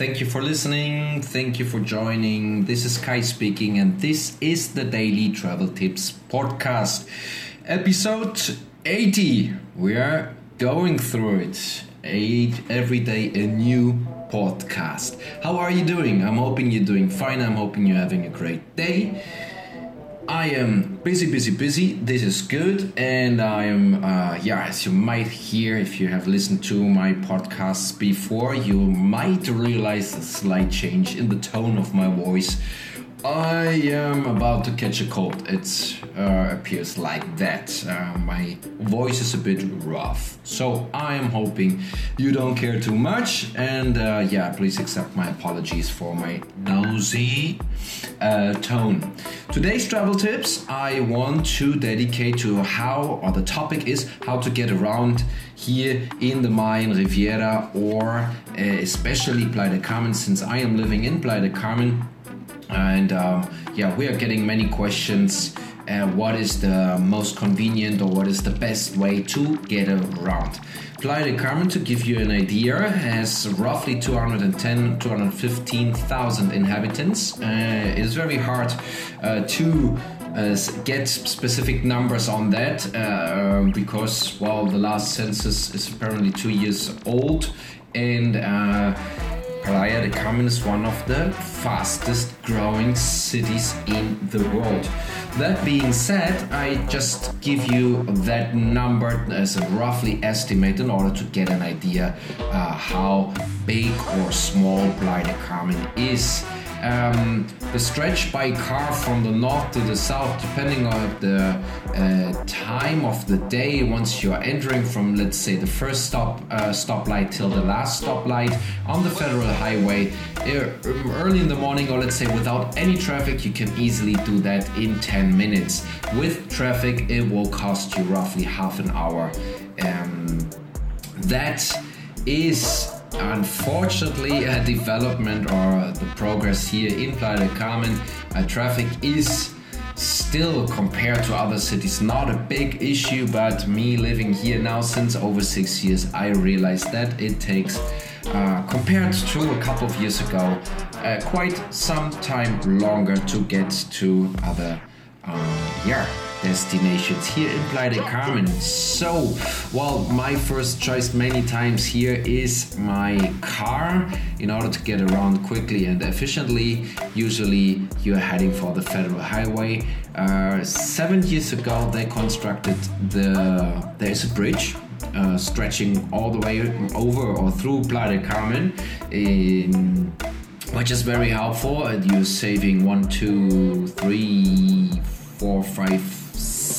Thank you for listening. Thank you for joining. This is Kay speaking, and this is the Daily Travel Tips Podcast, episode 80. We are going through it. Eight, every day, a new podcast. How are you doing? I'm hoping you're doing fine. I'm hoping you're having a great day. I am busy, busy, busy. This is good, and I am, uh, yeah, as you might hear if you have listened to my podcasts before, you might realize a slight change in the tone of my voice. I am about to catch a cold. It uh, appears like that. Uh, my voice is a bit rough, so I am hoping you don't care too much. And uh, yeah, please accept my apologies for my nosy uh, tone. Today's travel tips I want to dedicate to how, or the topic is how to get around here in the Mayan Riviera or uh, especially Playa del Carmen, since I am living in Playa del Carmen and um, yeah we are getting many questions uh, what is the most convenient or what is the best way to get around? Playa del carmen to give you an idea has roughly 210 215000 inhabitants. Uh, it is very hard uh, to uh, get specific numbers on that uh, because well the last census is apparently two years old. And Playa del Carmen is one of the fastest growing cities in the world. That being said, I just give you that number as a roughly estimate in order to get an idea uh, how big or small Playa del Carmen is. Um, the stretch by car from the north to the south, depending on the uh, time of the day, once you are entering from, let's say, the first stop uh, stoplight till the last stoplight on the federal highway, uh, early in the morning, or let's say without any traffic, you can easily do that in 10 minutes. With traffic, it will cost you roughly half an hour. Um, that is unfortunately a development or the progress here in Playa del Carmen. Uh, traffic is still compared to other cities not a big issue but me living here now since over six years i realized that it takes uh, compared to a couple of years ago uh, quite some time longer to get to other um, yeah destinations here in Playa del Carmen. So, well, my first choice many times here is my car in order to get around quickly and efficiently. Usually, you're heading for the federal highway. Uh, seven years ago, they constructed the there's a bridge uh, stretching all the way over or through Playa del Carmen. In, which is very helpful and you're saving one two three four five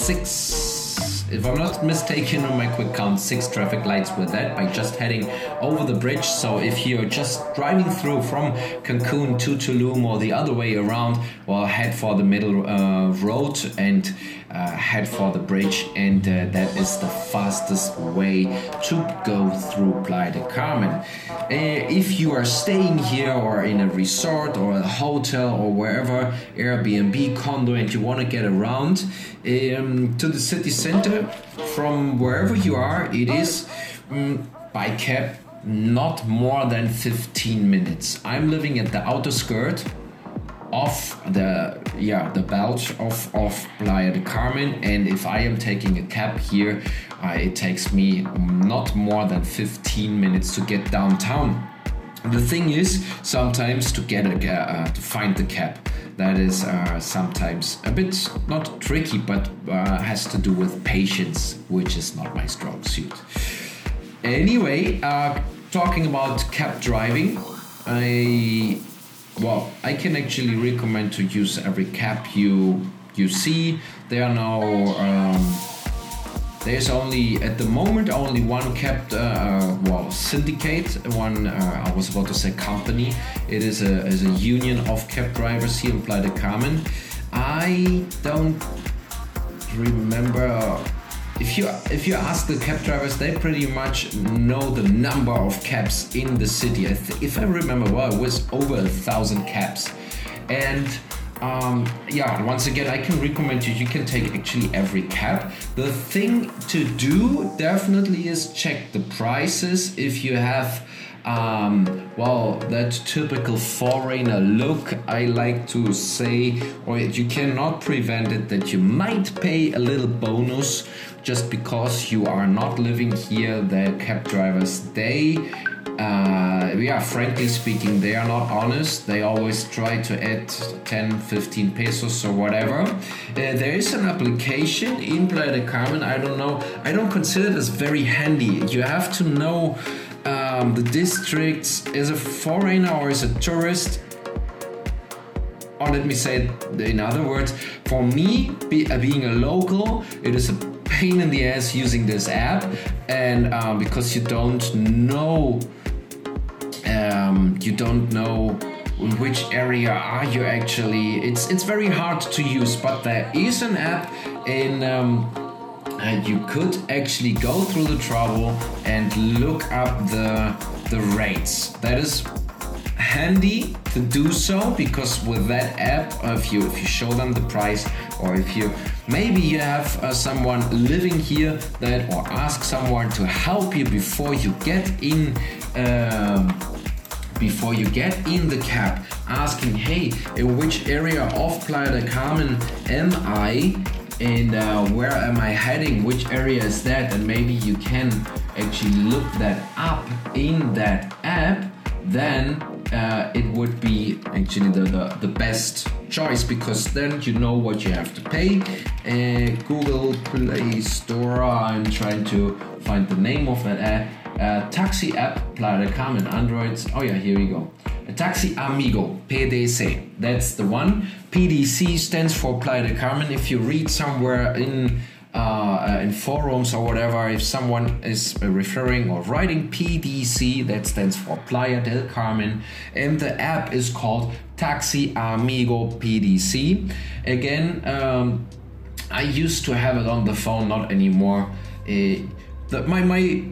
six, if I'm not mistaken on my quick count, six traffic lights with that by just heading over the bridge. So if you're just driving through from Cancun to Tulum or the other way around, well, head for the middle uh, road and uh, head for the bridge, and uh, that is the fastest way to go through Playa del Carmen. Uh, if you are staying here or in a resort or a hotel or wherever, Airbnb, condo, and you want to get around um, to the city center from wherever you are, it is um, by cab not more than 15 minutes. I'm living at the outer skirt of the yeah the belt of of Playa del Carmen. And if I am taking a cab here uh, it takes me not more than 15 minutes to get downtown. The thing is sometimes to get a uh, to find the cab that is uh, sometimes a bit not tricky but uh, has to do with patience which is not my strong suit. Anyway uh, talking about cab driving I well, I can actually recommend to use every cap you you see. There are now um, there's only at the moment only one kept uh, well syndicate one uh, I was about to say company it is a, is a union of cab drivers here in Playa del Carmen I don't remember if you if you ask the cab drivers they pretty much know the number of cabs in the city. If I remember well it was over a thousand cabs. And um, yeah once again I can recommend you you can take actually every cab. The thing to do definitely is check the prices. If you have um, well, that typical foreigner look, I like to say, or you cannot prevent it that you might pay a little bonus just because you are not living here. The cab drivers, they, uh, yeah, frankly speaking, they are not honest. They always try to add 10, 15 pesos or whatever. Uh, there is an application in Playa del Carmen. I don't know. I don't consider this very handy. You have to know um, the districts as a foreigner or as a tourist? Or let me say it in other words for me be, uh, being a local it is a pain in the ass using this app. And um, because you don't know um, you don't know in which area are you actually. It's it's very hard to use but there is an app in um, you could actually go through the trouble and look up the the rates. That is handy to do so because with that app if you if you show them the price or if you maybe you have uh, someone living here that or ask someone to help you before you get in um, before you get in the cab asking hey in which area of Playa del Carmen am I and uh, where am I heading? Which area is that? And maybe you can actually look that up in that app. Then uh, it would be actually the, the, the best choice because then you know what you have to pay. Uh, Google Play Store I'm trying to find the name of that app. Uh, taxi app Playa del Carmen Androids. Oh yeah here we go. A Taxi Amigo PDC that's the one PDC stands for Playa del Carmen if you read somewhere in uh, in forums or whatever, if someone is referring or writing PDC, that stands for Playa del Carmen, and the app is called Taxi Amigo PDC. Again, um, I used to have it on the phone, not anymore. Uh, the, my my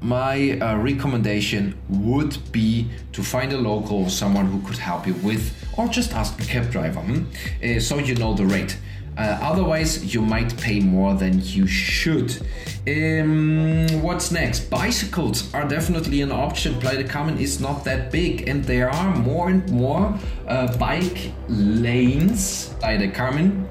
my uh, recommendation would be to find a local or someone who could help you with, or just ask a cab driver, hmm? uh, so you know the rate. Uh, otherwise, you might pay more than you should. Um, what's next? Bicycles are definitely an option. Playa del Carmen is not that big, and there are more and more uh, bike lanes. Playa del Carmen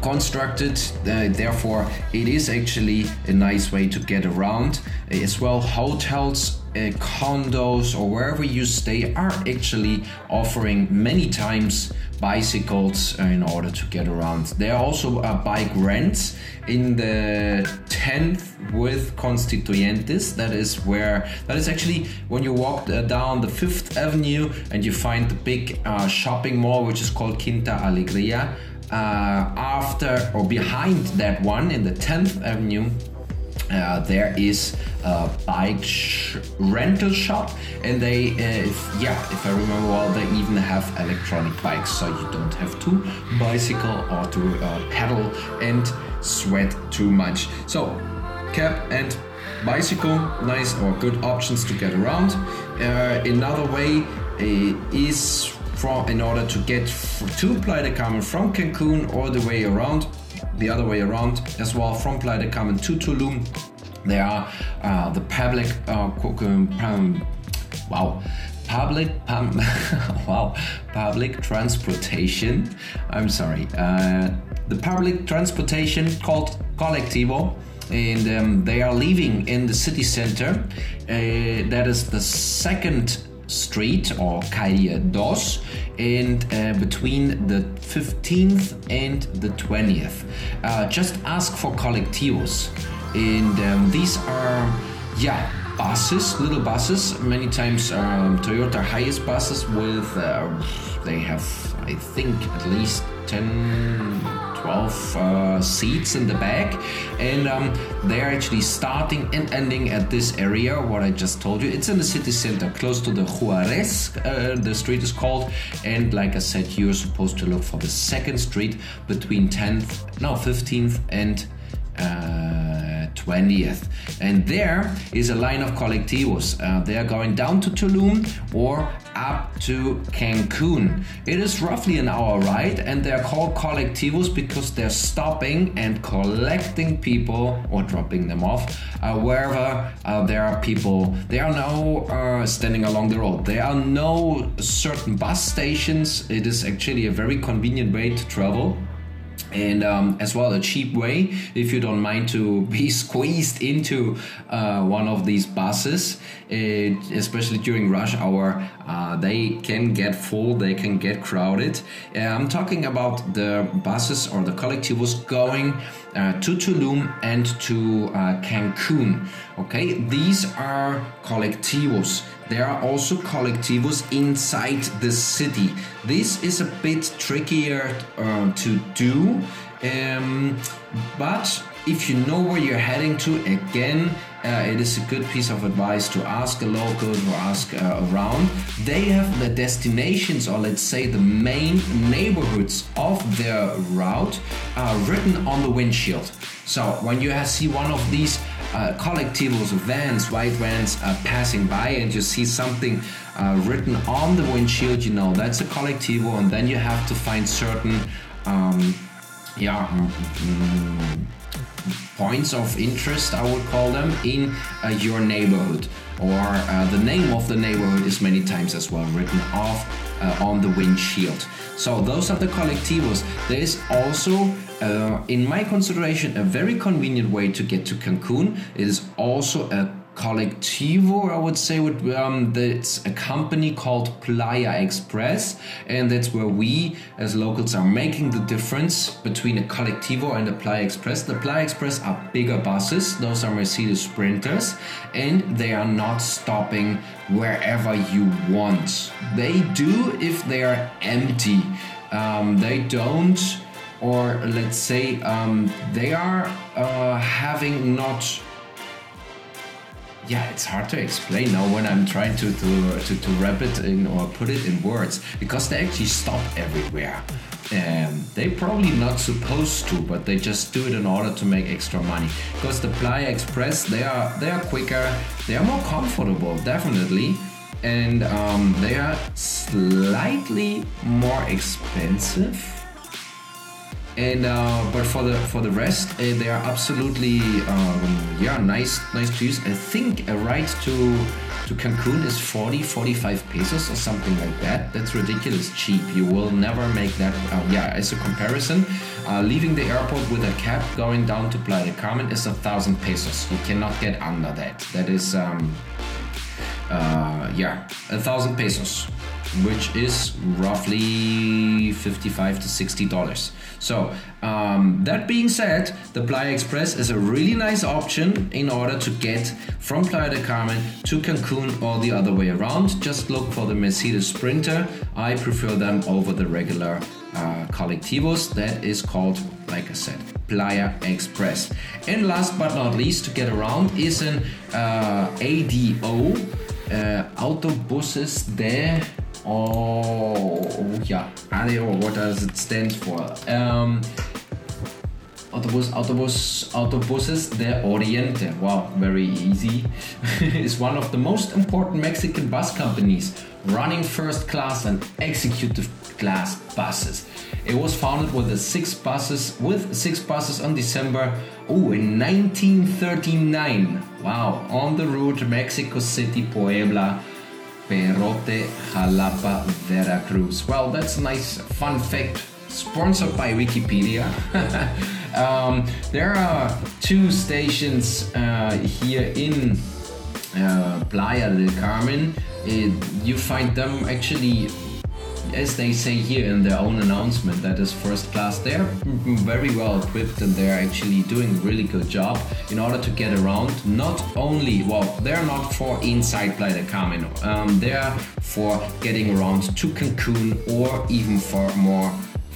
constructed uh, therefore it is actually a nice way to get around. As well hotels uh, condos or wherever you stay are actually offering many times bicycles uh, in order to get around. There are also uh, bike rents in the 10th with constituyentes. That is where that is actually when you walk uh, down the fifth avenue and you find the big uh, shopping mall which is called quinta alegria uh, after or behind that one in the 10th Avenue, uh, there is a bike sh- rental shop, and they, uh, if, yeah, if I remember well, they even have electronic bikes, so you don't have to bicycle or to uh, pedal and sweat too much. So, cab and bicycle, nice or good options to get around. Uh, another way uh, is from in order to get to Playa del Carmen from Cancun all the way around, the other way around as well from Playa del Carmen to Tulum. There are uh, the public, uh, um, wow, public, um, wow, public transportation. I'm sorry, uh, the public transportation called Colectivo and um, they are leaving in the city center. Uh, that is the second street or calle dos and uh, between the 15th and the 20th uh, just ask for colectivos. And um, these are yeah buses little buses. Many times um, toyota Hiace buses with uh, they have i think at least 10 12 uh, seats in the back, and um, they're actually starting and ending at this area. What I just told you, it's in the city center, close to the Juarez. Uh, the street is called, and like I said, you're supposed to look for the second street between 10th, no 15th and uh, 20th. And there is a line of colectivos. Uh, they are going down to Tulum or up to Cancun. It is roughly an hour ride, and they are called colectivos because they're stopping and collecting people or dropping them off uh, wherever uh, there are people. There are no uh, standing along the road. There are no certain bus stations. It is actually a very convenient way to travel and um, as well a cheap way if you don't mind to be squeezed into uh, one of these buses it, especially during rush hour uh, they can get full they can get crowded uh, i'm talking about the buses or the collectivos going uh, to Tulum and to uh, Cancun. Okay, these are colectivos. There are also colectivos inside the city. This is a bit trickier uh, to do, um, but if you know where you're heading to, again, uh, it is a good piece of advice to ask a local, to ask uh, around. They have the destinations, or let's say the main neighborhoods of their route, uh, written on the windshield. So when you see one of these uh, collectivos, vans, white vans uh, passing by, and you see something uh, written on the windshield, you know that's a collectivo, and then you have to find certain, um, yeah. mm, points of interest, I would call them, in uh, your neighborhood. Or uh, the name of the neighborhood is many times as well written off uh, on the windshield. So those are the colectivos. There is also, uh, in my consideration, a very convenient way to get to Cancun. It is also a collectivo, I would say, with um, that's a company called Playa Express, and that's where we as locals are making the difference between a collectivo and a Playa Express. The Playa Express are bigger buses; those are Mercedes Sprinters, and they are not stopping wherever you want. They do if they are empty. Um, they don't or let's say um, they are uh, having not yeah it's hard to explain now when i'm trying to to, to, to wrap it in or put it in words because they actually stop everywhere. And they probably not supposed to but they just do it in order to make extra money. Because the playa express they are they are quicker they are more comfortable definitely. And um, they are slightly more expensive and uh, but for the for the rest uh, they are absolutely um, yeah nice nice to use i think a ride to to cancun is 40 45 pesos or something like that. That's ridiculous cheap. You will never make that uh, yeah as a comparison uh, leaving the airport with a cab going down to playa del carmen is a thousand pesos. You cannot get under that. That is um, uh, yeah a thousand pesos which is roughly 55 to 60 dollars. So um, that being said the playa express is a really nice option in order to get from playa del carmen to cancun or the other way around. Just look for the mercedes sprinter. I prefer them over the regular uh, colectivos. That is called like i said playa express. And last but not least to get around is an uh, ado uh, autobuses de oh yeah ADO what does it stand for um, Autobus, Autobus, Autobuses de Oriente. Wow, very easy. is one of the most important Mexican bus companies running first class and executive class buses. It was founded with six buses with six buses on December oh in 1939. Wow, on the route Mexico City Puebla Perote Jalapa Veracruz. Well, that's a nice fun fact sponsored by Wikipedia. um, there are two stations uh, here in uh, Playa del Carmen. It, you find them actually, as they say here in their own announcement, that is first class. They're very well equipped and they're actually doing a really good job in order to get around. Not only, well, they're not for inside Playa del Carmen, um, they're for getting around to Cancun or even for more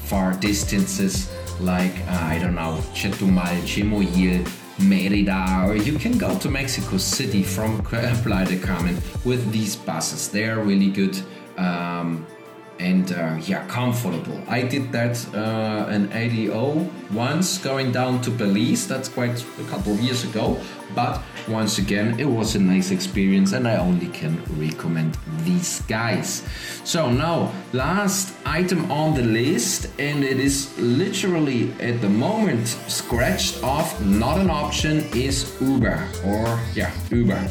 far distances like uh, I don't know Chetumal, Chimoyil, Merida, or you can go to Mexico City from Playa del Carmen with these buses. They are really good. Um, and uh, yeah, comfortable. I did that uh, in ADO once going down to Belize. That's quite a couple of years ago. But once again, it was a nice experience, and I only can recommend these guys. So now, last item on the list, and it is literally at the moment scratched off. Not an option is Uber or yeah, Uber.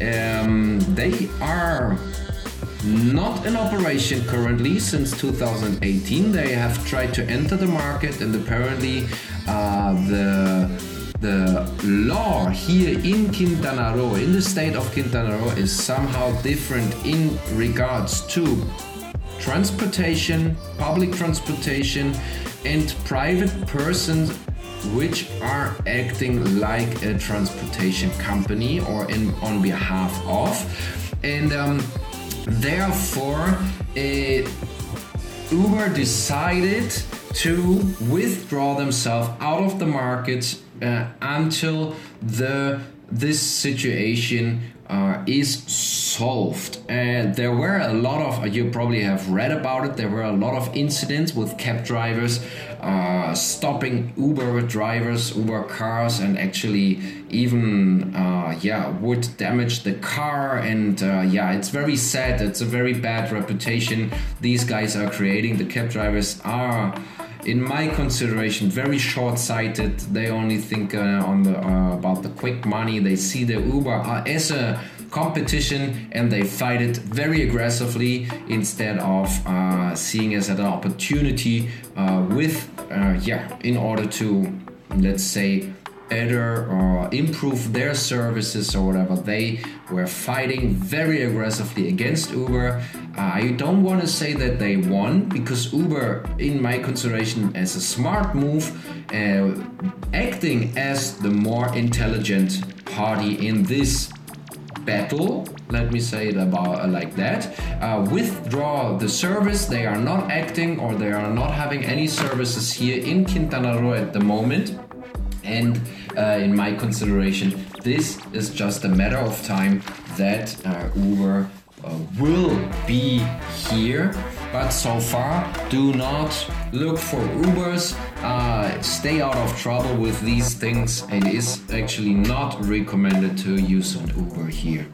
Um, they are not in operation currently since 2018. They have tried to enter the market, and apparently, uh, the the law here in Quintana Roo, in the state of Quintana Roo, is somehow different in regards to transportation, public transportation, and private persons which are acting like a transportation company or in on behalf of and um, therefore uh, uber decided to withdraw themselves out of the market uh, until the this situation uh, is solved. And there were a lot of, you probably have read about it, there were a lot of incidents with cab drivers uh, stopping Uber drivers, Uber cars, and actually even, uh, yeah, would damage the car. And uh, yeah, it's very sad, it's a very bad reputation these guys are creating. The cab drivers are in my consideration, very short-sighted. They only think uh, on the uh, about the quick money. They see the Uber uh, as a competition and they fight it very aggressively instead of uh, seeing it as an opportunity uh, with uh, yeah in order to let's say better or improve their services or whatever. They were fighting very aggressively against Uber. I don't want to say that they won because Uber, in my consideration, as a smart move, uh, acting as the more intelligent party in this battle let me say it about uh, like that uh, withdraw the service they are not acting or they are not having any services here in quintana roo at the moment and uh, in my consideration, this is just a matter of time that uh, Uber uh, will be here. But so far, do not look for Ubers. Uh, stay out of trouble with these things. It is actually not recommended to use an Uber here.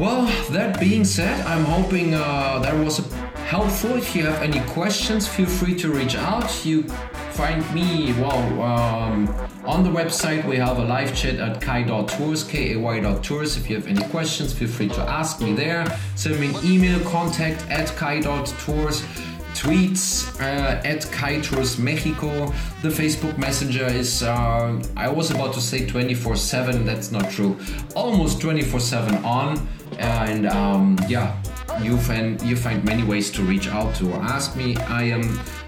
Well, that being said, I'm hoping uh, that was helpful. If you have any questions, feel free to reach out. You find me well um, on the website we have a live chat at kay.tours k-a-y.tours if you have any questions feel free to ask me there send me an email contact at kay.tours tweets uh, at Tours Mexico. The Facebook Messenger is, uh, I was about to say 24 7, that's not true. Almost 24 7 on. And um, yeah, you find, you find many ways to reach out to ask me. I am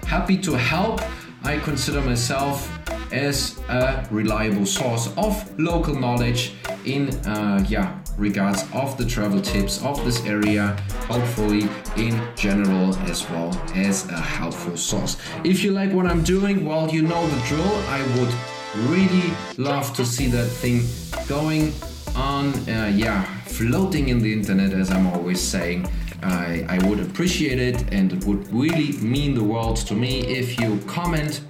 happy to help. I consider myself as a reliable source of local knowledge in uh, yeah regards of the travel tips of this area hopefully in general as well as a helpful source. If you like what i'm doing well you know the drill. I would really love to see that thing going on uh, yeah floating in the internet as i'm always saying I, I would appreciate it and it would really mean the world to me if you comment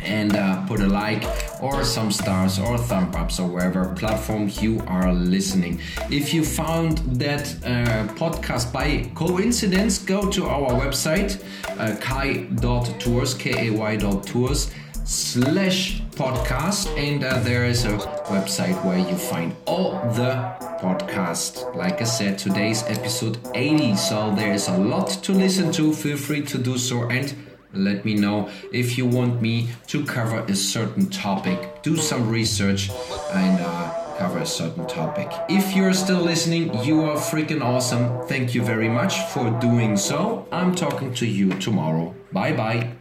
and uh, put a like or some stars or thumb ups or wherever platform you are listening. If you found that uh, podcast by coincidence, go to our website uh, kay.tours, k-a-y.tours slash podcast and uh, there is a website where you find all the podcast. Like i said today's episode 80 so there's a lot to listen to. Feel free to do so and let me know if you want me to cover a certain topic. Do some research and uh, cover a certain topic. If you're still listening you are freaking awesome. Thank you very much for doing so. I'm talking to you tomorrow. Bye bye